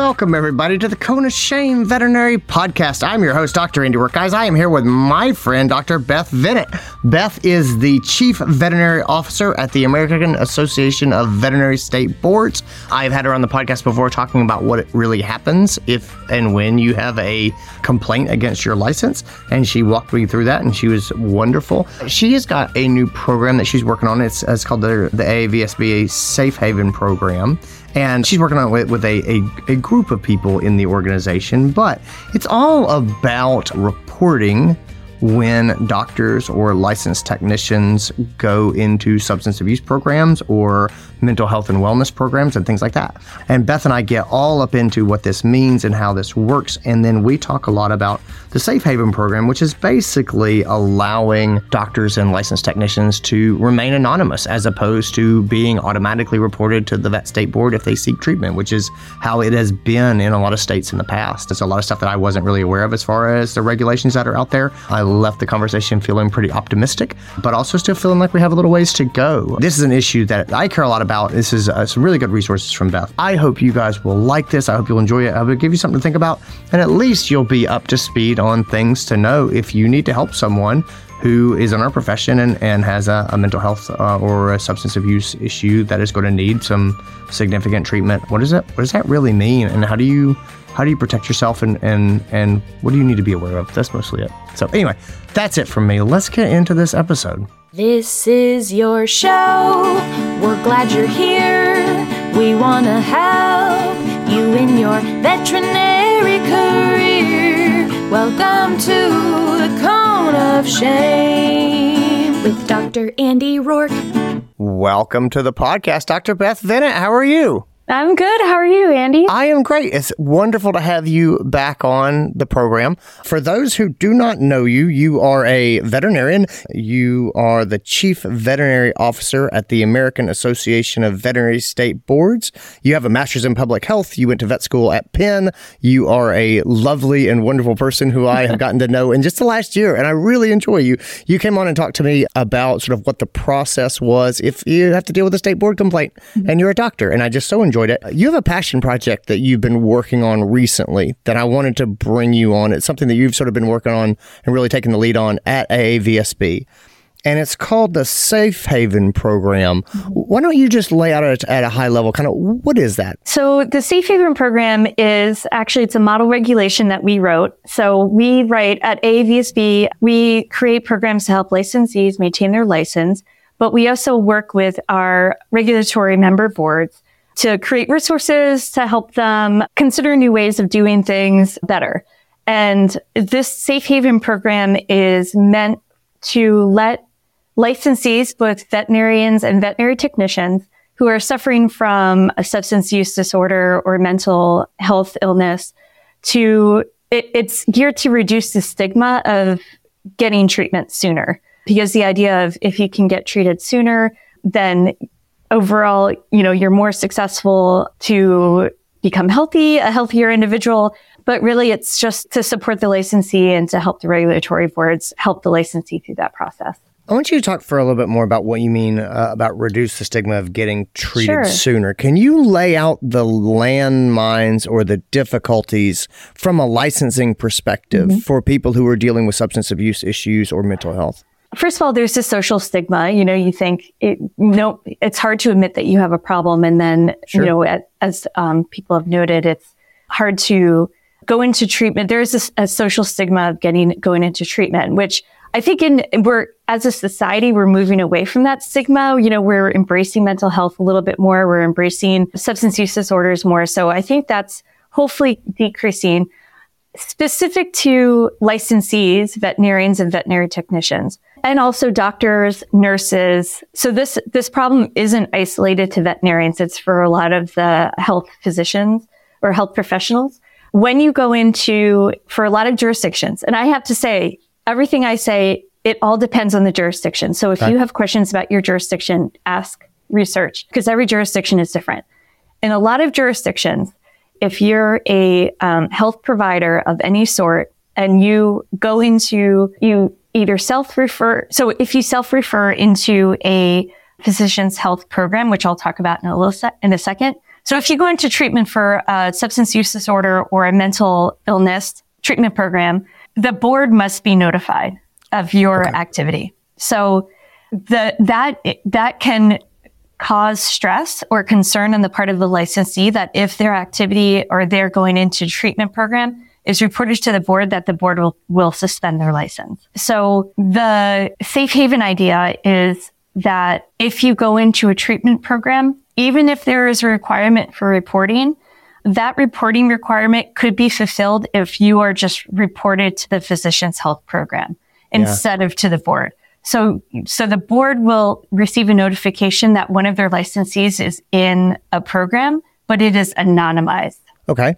Welcome, everybody, to the of Shame Veterinary Podcast. I'm your host, Dr. Andy Roark. Guys, I am here with my friend, Dr. Beth Venit. Beth is the Chief Veterinary Officer at the American Association of Veterinary State Boards. I've had her on the podcast before talking about what really happens if and when you have a complaint against your license, and she walked me through that, and she was wonderful. She has got a new program that she's working on. It's, it's called the, the Safe Haven Program and she's working on it with, a, a, a, group of people in the organization but it's all about reporting when doctors or licensed technicians go into substance abuse programs or mental health and wellness programs and things like that. And Beth and I get all up into what this means and how this works. And then we talk a lot about the Safe Haven program, which is basically allowing doctors and licensed technicians to remain anonymous as opposed to being automatically reported to the vet state board if they seek treatment, which is how it has been in a lot of states in the past. It's a lot of stuff that I wasn't really aware of as far as the regulations that are out there. I left the conversation feeling pretty optimistic, but also still feeling like we have a little ways to go. This is an issue that I care a lot about. This is uh, some really good resources from Beth. I hope you guys will like this. I hope you'll enjoy it. I will give you something to think about, and at least you'll be up to speed on things to know if you need to help someone who is in our profession and, and has a, a mental health uh, or a substance abuse issue that is going to need some significant treatment. What does it? What does that really mean? And how do you how do you protect yourself and and and what do you need to be aware of? That's mostly it. So anyway, that's it from me. Let's get into this episode. This is your show. We're glad you're here. We want to help you in your veterinary career. Welcome to the Cone of Shame with Dr. Andy Roark Welcome to the podcast, Dr. Beth Venit. How are you? I'm good. How are you, Andy? I am great. It's wonderful to have you back on the program. For those who do not know you, you are a veterinarian. You are the chief veterinary officer at the American Association of Veterinary State Boards. You have a master's in public health. You went to vet school at Penn. You are a lovely and wonderful person who I have gotten to know in just the last year, and I really enjoy you. You came on and talked to me about sort of what the process was if you have to deal with a state board complaint mm-hmm. and you're a doctor, and I just so enjoy enjoyed it. You have a passion project that you've been working on recently that I wanted to bring you on. It's something that you've sort of been working on and really taking the lead on at AAVSB. And it's called the Safe Haven program. Mm-hmm. Why don't you just lay out at, at a high level, kind of what is that? So the Safe Haven program is actually, it's a model regulation that we wrote. So we write at AAVSB, we create programs to help licensees maintain their license, but we also work with our regulatory member boards to create resources to help them consider new ways of doing things better. And this safe haven program is meant to let licensees, both veterinarians and veterinary technicians who are suffering from a substance use disorder or mental health illness to it, it's geared to reduce the stigma of getting treatment sooner because the idea of if you can get treated sooner, then overall, you know, you're more successful to become healthy, a healthier individual. But really, it's just to support the licensee and to help the regulatory boards help the licensee through that process. I want you to talk for a little bit more about what you mean uh, about reduce the stigma of getting treated sure. sooner. Can you lay out the landmines or the difficulties from a licensing perspective mm-hmm. for people who are dealing with substance abuse issues or mental health? First of all, there's the social stigma. You know, you think it, no, it's hard to admit that you have a problem. And then, sure. you know, as um, people have noted, it's hard to go into treatment. There's a, a social stigma of getting, going into treatment, which I think in, we're, as a society, we're moving away from that stigma. You know, we're embracing mental health a little bit more. We're embracing substance use disorders more. So I think that's hopefully decreasing specific to licensees, veterinarians and veterinary technicians and also doctors, nurses. So this, this problem isn't isolated to veterinarians. It's for a lot of the health physicians or health professionals. When you go into, for a lot of jurisdictions, and I have to say, everything I say, it all depends on the jurisdiction. So if okay. you have questions about your jurisdiction, ask, research, because every jurisdiction is different. In a lot of jurisdictions, if you're a um, health provider of any sort and you go into, you either self-refer. So if you self-refer into a physician's health program, which I'll talk about in a little se- in a second, So if you go into treatment for a substance use disorder or a mental illness treatment program, the board must be notified of your okay. activity. So the, that, that can cause stress or concern on the part of the licensee that if their activity or they're going into treatment program is reported to the board that the board will, will suspend their license. So the safe haven idea is that if you go into a treatment program, even if there is a requirement for reporting, that reporting requirement could be fulfilled if you are just reported to the physician's health program instead yeah. of to the board. So, so the board will receive a notification that one of their licensees is in a program, but it is anonymized. Okay.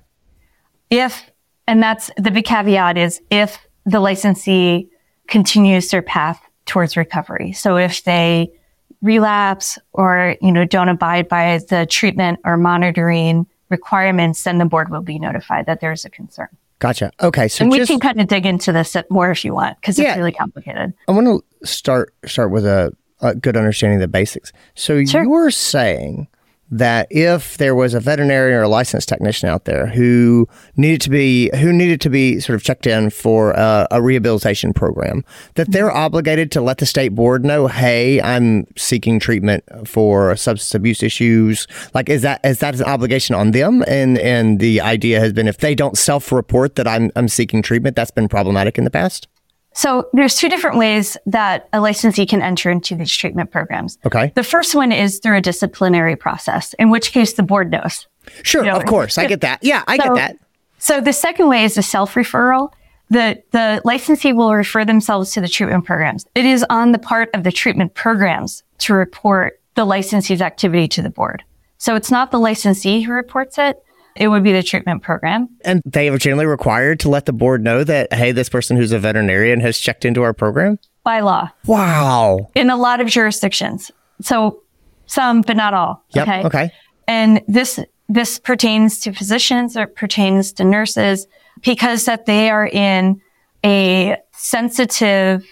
If, and that's the big caveat is if the licensee continues their path towards recovery. So if they relapse or, you know, don't abide by the treatment or monitoring requirements, then the board will be notified that there's a concern. Gotcha. Okay. So and we can kind of dig into this more if you want, because it's yeah, really complicated. I want to start start with a, a good understanding of the basics. So sure. you're saying that if there was a veterinarian or a licensed technician out there who needed to be who needed to be sort of checked in for a, a, rehabilitation program, that they're mm-hmm. obligated to let the state board know, hey, I'm seeking treatment for substance abuse issues. Like, is that is that an obligation on them? And and the idea has been if they don't self report that I'm I'm seeking treatment, that's been problematic in the past. So there's two different ways that a licensee can enter into these treatment programs. Okay. The first one is through a disciplinary process, in which case the board knows. Sure, you know, of course. I get that. Yeah, I so, get that. So the second way is a self-referral. The, the licensee will refer themselves to the treatment programs. It is on the part of the treatment programs to report the licensee's activity to the board. So it's not the licensee who reports it. It would be the treatment program. And they are generally required to let the board know that, hey, this person who's a veterinarian has checked into our program? By law. Wow. In a lot of jurisdictions. So some, but not all. Yep. Okay. Okay. And this, this pertains to physicians or pertains to nurses because that they are in a sensitive,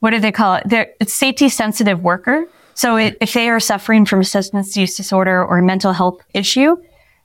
what do they call it? They're it's safety sensitive worker. So it, if they are suffering from substance use disorder or a mental health issue,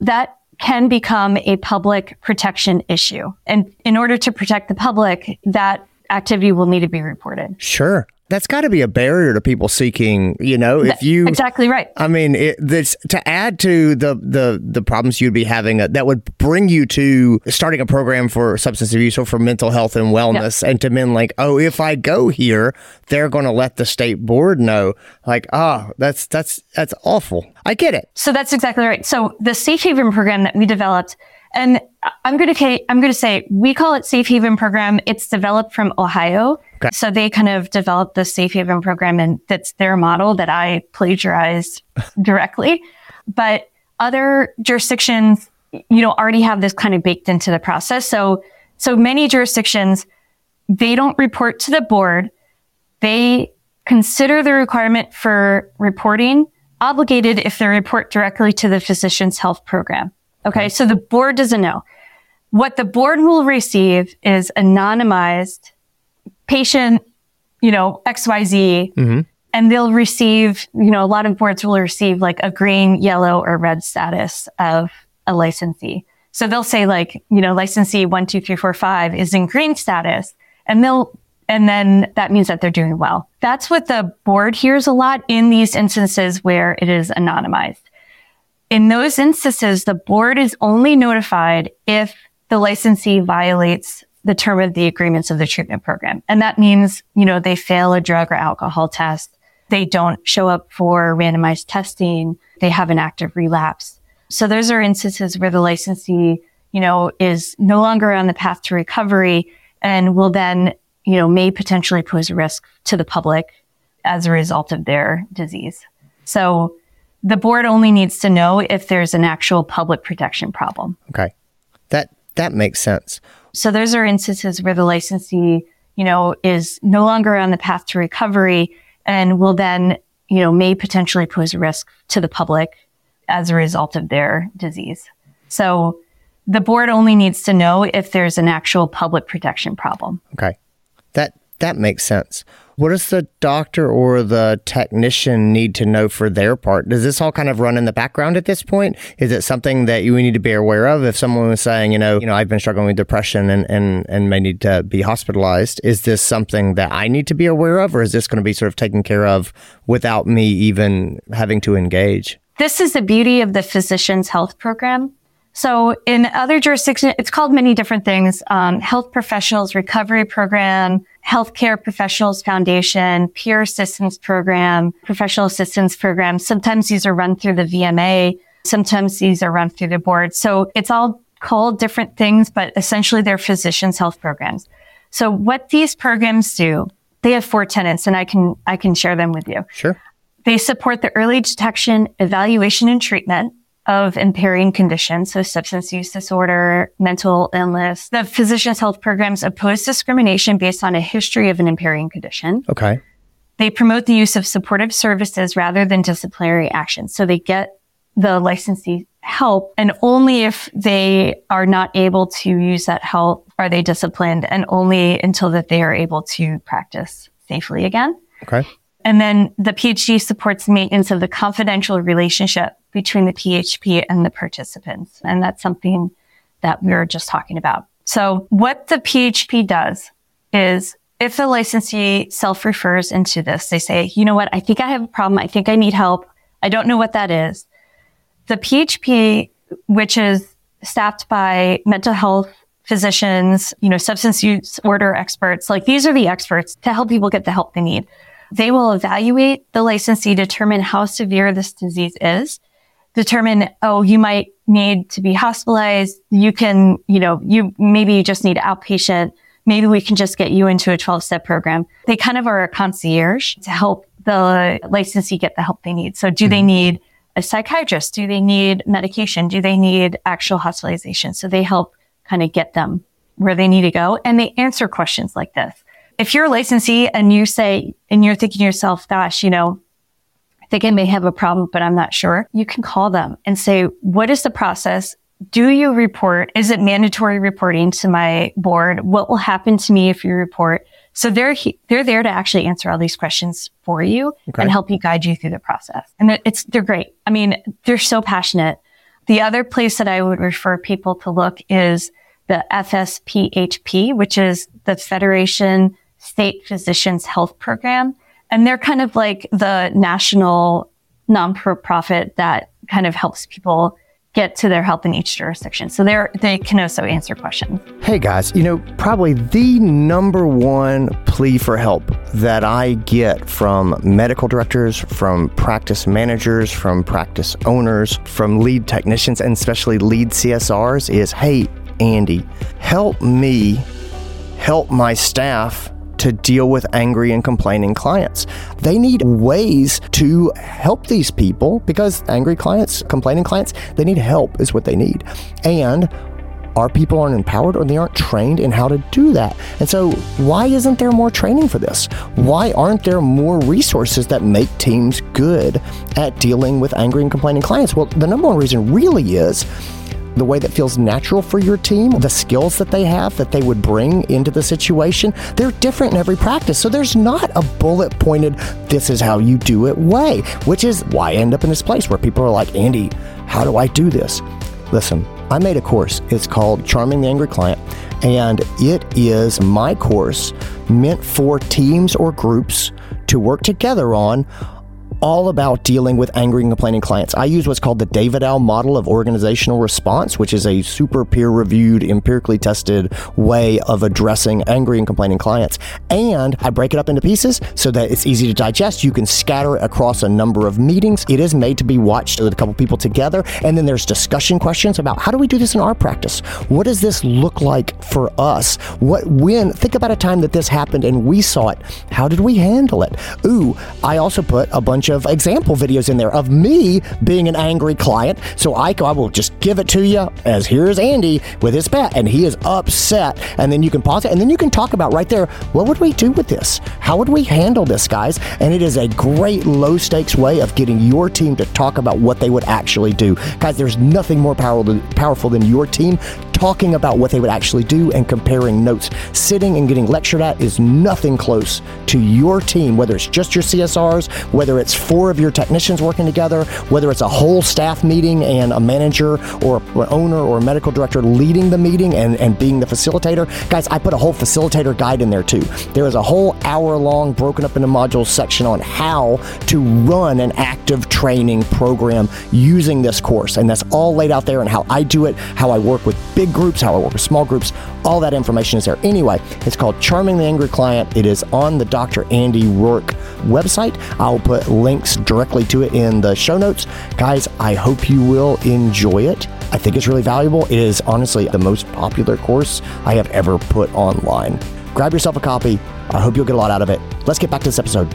that can become a public protection issue. And in order to protect the public, that activity will need to be reported. Sure that's got to be a barrier to people seeking you know if you exactly right. I mean it, this to add to the the the problems you'd be having uh, that would bring you to starting a program for substance abuse or for mental health and wellness yep. and to men like oh if i go here they're going to let the state board know. Like oh that's that's that's awful. I get it. So that's exactly right. So the safe haven program that we developed and I'm going to I'm going to say we call it Safe Haven program. It's developed from Ohio. Okay. So they kind of developed the Safe Haven program and that's their model that I plagiarized directly. But other jurisdictions, you know, already have this kind of baked into the process. So so many jurisdictions they don't report to the board. They consider the requirement for reporting obligated if they report directly to the physician's health program. Okay. So the board doesn't know. What the board will receive is anonymized patient, you know, XYZ. Mm-hmm. And they'll receive, you know, a lot of boards will receive like a green, yellow, or red status of a licensee. So they'll say like, you know, licensee one, two, three, four, five is in green status. And they'll, and then that means that they're doing well. That's what the board hears a lot in these instances where it is anonymized. In those instances, the board is only notified if the licensee violates the term of the agreements of the treatment program. And that means, you know, they fail a drug or alcohol test. They don't show up for randomized testing. They have an active relapse. So those are instances where the licensee, you know, is no longer on the path to recovery and will then, you know, may potentially pose a risk to the public as a result of their disease. So the board only needs to know if there's an actual public protection problem. Okay. That that makes sense. So those are instances where the licensee, you know, is no longer on the path to recovery and will then, you know, may potentially pose a risk to the public as a result of their disease. So the board only needs to know if there's an actual public protection problem. Okay. That that makes sense. What does the doctor or the technician need to know for their part? Does this all kind of run in the background at this point? Is it something that you need to be aware of? If someone was saying, you know, you know, I've been struggling with depression and, and, and may need to be hospitalized, is this something that I need to be aware of, or is this going to be sort of taken care of without me even having to engage? This is the beauty of the physician's health program. So in other jurisdictions, it's called many different things. Um, health professionals recovery program, healthcare professionals foundation, peer assistance program, professional assistance program. Sometimes these are run through the VMA. Sometimes these are run through the board. So it's all called different things, but essentially they're physicians health programs. So what these programs do, they have four tenants and I can, I can share them with you. Sure. They support the early detection, evaluation, and treatment of impairing conditions, so substance use disorder, mental illness. The physician's health programs oppose discrimination based on a history of an impairing condition. Okay. They promote the use of supportive services rather than disciplinary action. So they get the licensee help and only if they are not able to use that help are they disciplined and only until that they are able to practice safely again. Okay. And then the PHP supports maintenance of the confidential relationship between the PHP and the participants. And that's something that we were just talking about. So what the PHP does is if the licensee self refers into this, they say, you know what? I think I have a problem. I think I need help. I don't know what that is. The PHP, which is staffed by mental health physicians, you know, substance use order experts, like these are the experts to help people get the help they need. They will evaluate the licensee, determine how severe this disease is, determine, oh, you might need to be hospitalized. You can, you know, you maybe you just need outpatient. Maybe we can just get you into a 12 step program. They kind of are a concierge to help the licensee get the help they need. So do mm-hmm. they need a psychiatrist? Do they need medication? Do they need actual hospitalization? So they help kind of get them where they need to go. And they answer questions like this if you're a licensee and you say, and you're thinking to yourself, gosh, you know, think I may have a problem, but I'm not sure, you can call them and say, what is the process? Do you report? Is it mandatory reporting to my board? What will happen to me if you report? So they're they're there to actually answer all these questions for you okay. and help you guide you through the process. And it's they're great. I mean, they're so passionate. The other place that I would refer people to look is the FSPHP, which is the Federation state physicians health program. And they're kind of like the national non-profit that kind of helps people get to their help in each jurisdiction. So they they can also answer questions. Hey guys, you know, probably the number one plea for help that I get from medical directors, from practice managers, from practice owners, from lead technicians and especially lead CSRs is, "Hey, Andy, help me help my staff to deal with angry and complaining clients. They need ways to help these people because angry clients, complaining clients, they need help, is what they need. And our people aren't empowered or they aren't trained in how to do that. And so, why isn't there more training for this? Why aren't there more resources that make teams good at dealing with angry and complaining clients? Well, the number one reason really is the way that feels natural for your team, the skills that they have that they would bring into the situation, they're different in every practice. So there's not a bullet pointed, this is how you do it way, which is why I end up in this place where people are like, Andy, how do I do this? Listen, I made a course. It's called Charming the Angry Client, and it is my course meant for teams or groups to work together on all about dealing with angry and complaining clients. I use what's called the Davidow model of organizational response, which is a super peer reviewed, empirically tested way of addressing angry and complaining clients. And I break it up into pieces so that it's easy to digest. You can scatter it across a number of meetings. It is made to be watched with a couple people together. And then there's discussion questions about how do we do this in our practice? What does this look like for us? What, when, think about a time that this happened and we saw it. How did we handle it? Ooh, I also put a bunch of of example videos in there of me being an angry client. So I, I will just give it to you as here's Andy with his pet, and he is upset. And then you can pause it, and then you can talk about right there what would we do with this? How would we handle this, guys? And it is a great low stakes way of getting your team to talk about what they would actually do. Guys, there's nothing more powerful than your team talking about what they would actually do and comparing notes. Sitting and getting lectured at is nothing close to your team, whether it's just your CSRs, whether it's four of your technicians working together, whether it's a whole staff meeting and a manager or an owner or a medical director leading the meeting and, and being the facilitator. Guys, I put a whole facilitator guide in there too. There is a whole hour long, broken up into modules section on how to run an active training program using this course. And that's all laid out there and how I do it, how I work with big groups, how I work with small groups. All that information is there. Anyway, it's called Charming the Angry Client. It is on the Dr. Andy Roark website. I'll put links directly to it in the show notes. Guys, I hope you will enjoy it. I think it's really valuable. It is honestly the most popular course I have ever put online. Grab yourself a copy. I hope you'll get a lot out of it. Let's get back to this episode.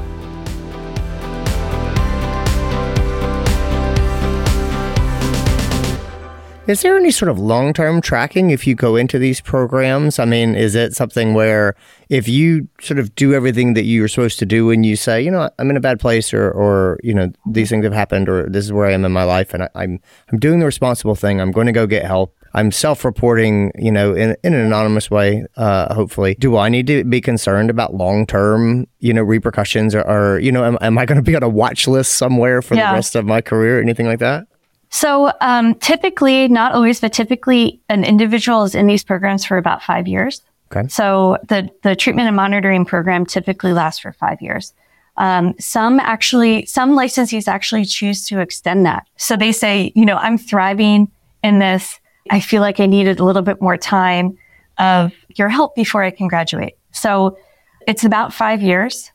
Is there any sort of long term tracking if you go into these programs? I mean, is it something where if you sort of do everything that you're supposed to do and you say, you know, I'm in a bad place or, or you know, these things have happened or this is where I am in my life and I, I'm, I'm doing the responsible thing, I'm going to go get help. I'm self-reporting, you know, in, in an anonymous way, uh, hopefully. Do I need to be concerned about long-term, you know, repercussions or, or you know, am, am I going to be on a watch list somewhere for yeah. the rest of my career or anything like that? So um, typically, not always, but typically, an individual is in these programs for about five years. Okay. So the the treatment and monitoring program typically lasts for five years. Um, some actually, some licensees actually choose to extend that. So they say, you know, I'm thriving in this. I feel like I needed a little bit more time of your help before I can graduate. So it's about five years.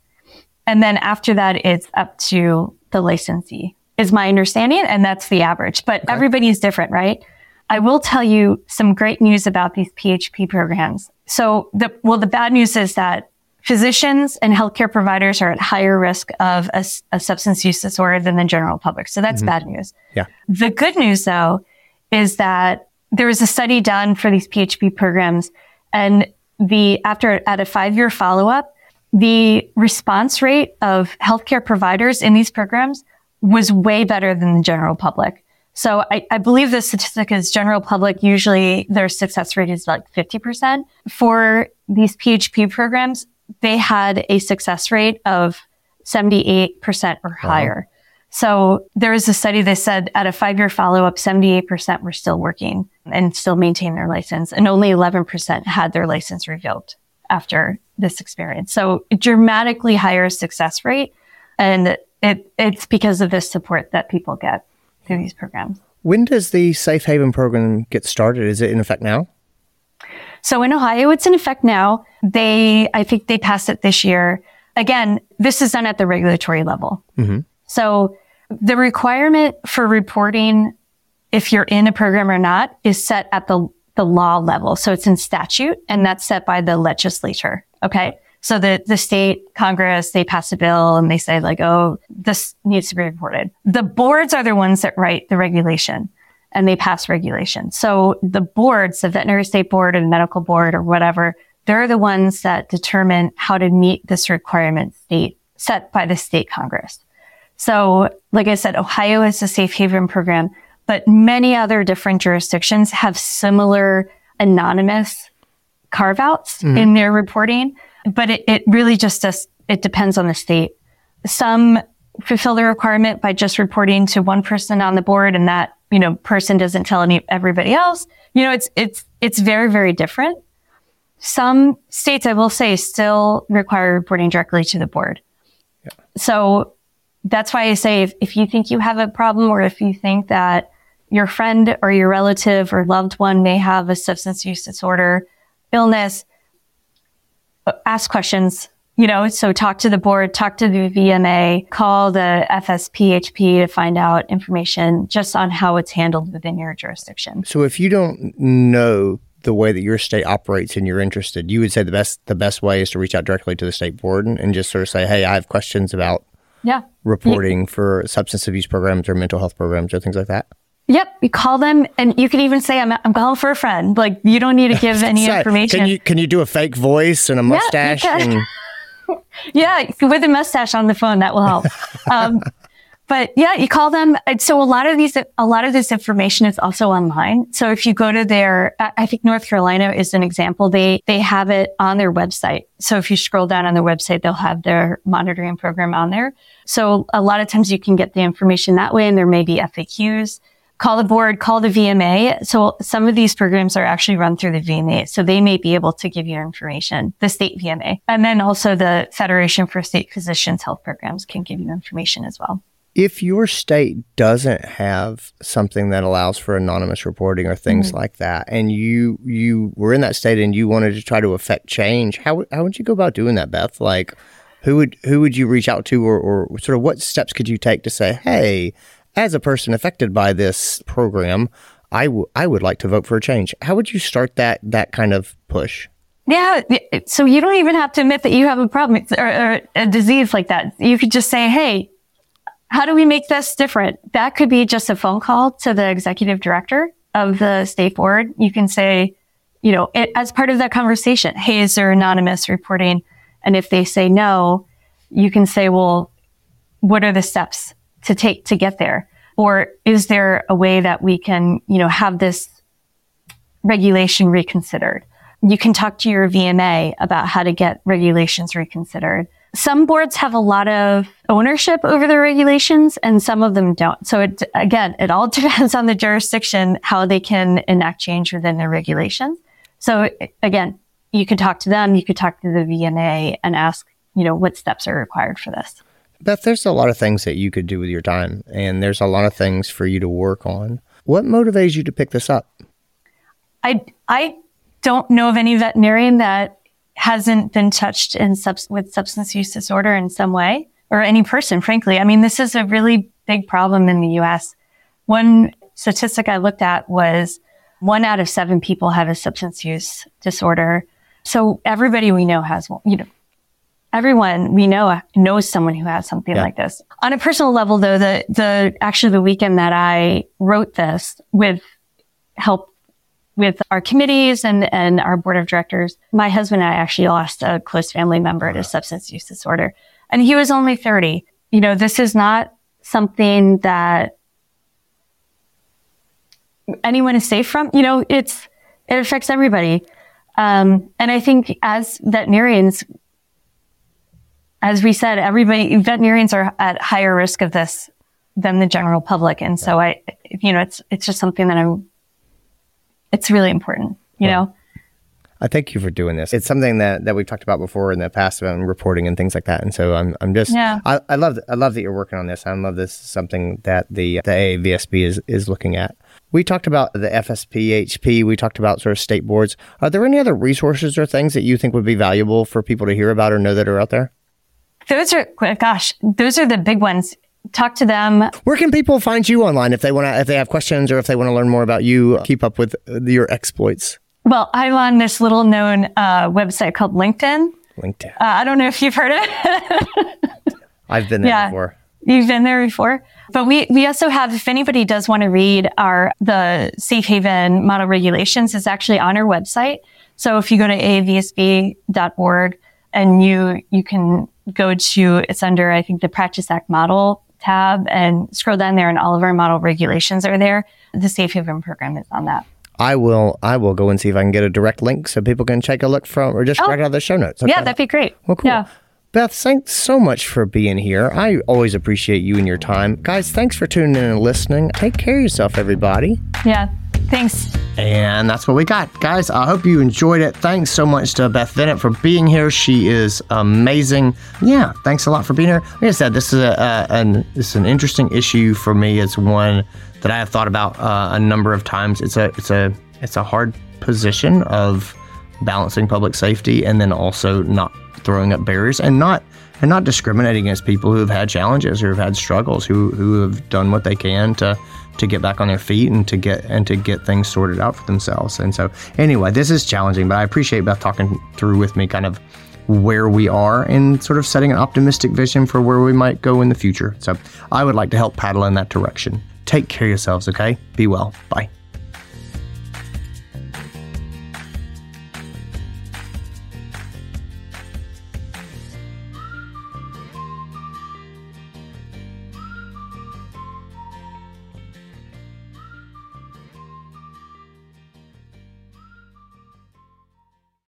And then after that, it's up to the licensee is my understanding. And that's the average, but okay. everybody's different, right? I will tell you some great news about these PHP programs. So the, well, the bad news is that physicians and healthcare providers are at higher risk of a, a substance use disorder than the general public. So that's mm-hmm. bad news. Yeah. The good news though is that there was a study done for these PHP programs and the, after at a five year follow up, the response rate of healthcare providers in these programs was way better than the general public. So I, I, believe the statistic is general public, usually their success rate is like 50%. For these PHP programs, they had a success rate of 78% or higher. Wow. So there was a study that said at a five year follow up, 78% were still working and still maintain their license and only 11% had their license revoked after this experience. So dramatically higher success rate. And it, it's because of this support that people get through these programs. When does the Safe Haven program get started? Is it in effect now? So in Ohio, it's in effect now. They, I think they passed it this year. Again, this is done at the regulatory level. Mm-hmm. So the requirement for reporting if you're in a program or not is set at the, the law level. So it's in statute and that's set by the legislature. Okay. So the, the state Congress, they pass a bill and they say like, oh, this needs to be reported. The boards are the ones that write the regulation and they pass regulation. So the boards, the veterinary state board or the medical board or whatever, they're the ones that determine how to meet this requirement state set by the state Congress. So like I said, Ohio is a safe haven program, but many other different jurisdictions have similar anonymous carve outs mm-hmm. in their reporting but it, it really just does, it depends on the state. Some fulfill the requirement by just reporting to one person on the board and that, you know, person doesn't tell any, everybody else. You know, it's, it's, it's very, very different. Some states, I will say, still require reporting directly to the board. Yeah. So that's why I say if, if you think you have a problem or if you think that your friend or your relative or loved one may have a substance use disorder, illness, ask questions, you know, so talk to the board, talk to the VMA, call the FSPHP to find out information just on how it's handled within your jurisdiction. So if you don't know the way that your state operates and you're interested, you would say the best the best way is to reach out directly to the state board and, and just sort of say, "Hey, I have questions about yeah reporting yeah. for substance abuse programs or mental health programs or things like that." Yep, you call them, and you can even say, "I'm I'm calling for a friend." Like you don't need to give any information. Can you can you do a fake voice and a mustache? Yeah, and... yeah with a mustache on the phone that will help. Um, but yeah, you call them. So a lot of these, a lot of this information is also online. So if you go to their, I think North Carolina is an example. They, they have it on their website. So if you scroll down on their website, they'll have their monitoring program on there. So a lot of times you can get the information that way and there may be FAQs. Call the board, call the VMA. So some of these programs are actually run through the VMA. So they may be able to give you information, the state VMA. And then also the Federation for State Physicians Health Programs can give you information as well if your state doesn't have something that allows for anonymous reporting or things mm-hmm. like that and you you were in that state and you wanted to try to affect change how, how would you go about doing that beth like who would who would you reach out to or, or sort of what steps could you take to say hey as a person affected by this program I, w- I would like to vote for a change how would you start that that kind of push yeah. So you don't even have to admit that you have a problem or, or, a disease like that. You could just say, Hey, how do we make this different? That could be just a phone call to the executive director of the state board. You can say, you know, it, as part of that conversation, hey, is there anonymous reporting? And if they say no, you can say, well, what are the steps to take to get there? Or is there a way that we can, you know, have this regulation reconsidered? You can talk to your VMA about how to get regulations reconsidered some boards have a lot of ownership over the regulations and some of them don't. So it, again, it all depends on the jurisdiction, how they can enact change within their regulations. So again, you could talk to them, you could talk to the VMA and ask, you know, what steps are required for this. Beth, there's a lot of things that you could do with your time and there's a lot of things for you to work on. What motivates you to pick this up? I, I don't know of any veterinarian that hasn't been touched in with substance use disorder in some way or any person, frankly. I mean, this is a really big problem in the US. One statistic I looked at was one out of seven people have a substance use disorder. So everybody we know has one, you know, everyone we know knows someone who has something yeah. like this. On a personal level, though, the, the, actually the weekend that I wrote this with help with our committees and, and our board of directors. My husband and I actually lost a close family member to substance use disorder and he was only 30. You know, this is not something that anyone is safe from. You know, it's, it affects everybody. Um, and I think as veterinarians, as we said, everybody, veterinarians are at higher risk of this than the general public. And so I, you know, it's, it's just something that I'm it's really important, you well, know? I thank you for doing this. It's something that, that we've talked about before in the past about reporting and things like that. And so I'm, I'm just, yeah. I, I love, I love that you're working on this. I love this is something that the, the AAVSB is, is looking at. We talked about the FSPHP. We talked about sort of state boards. Are there any other resources or things that you think would be valuable for people to hear about or know that are out there? Those are, gosh, those are the big ones talk to them. Where can people find you online if they want to, if they have questions or if they want to learn more about you, keep up with your exploits? Well, I'm on this little known uh, website called LinkedIn. LinkedIn. Uh, I don't know if you've heard of it. I've been there yeah, before. You've been there before. But we, we also have, if anybody does want to read our, the safe haven model regulations is actually on our website. So if you go to aavsb.org and you, you can go to, it's under, I think the Practice Act model tab and scroll down there and all of our model regulations are there. The Safe Haven program is on that. I will I will go and see if I can get a direct link so people can take a look from or just oh. right out of the show notes. Okay. Yeah, that'd be great. Well, cool. Yeah. Beth, thanks so much for being here. I always appreciate you and your time. Guys, thanks for tuning in and listening. Take care of yourself, everybody. Yeah. Thanks. And that's what we got. Guys, I hope you enjoyed it. Thanks so much to Beth Venit for being here. She is amazing. Yeah, thanks a lot for being here. Like I said, this is a, an this is an interesting issue for me. It's one that I have thought about uh, a number of times. It's a it's a it's a hard position of balancing public safety and then also not throwing up barriers and not and not discriminating against people who have had challenges or have had struggles who who have done what they can to to get back on their feet and to get and to get things sorted out for themselves. And so anyway, this is challenging, but I appreciate Beth talking through with me kind of where we are and sort of setting an optimistic vision for where we might go in the future. So I would like to help paddle in that direction. Take care of yourselves, okay? Be well. Bye.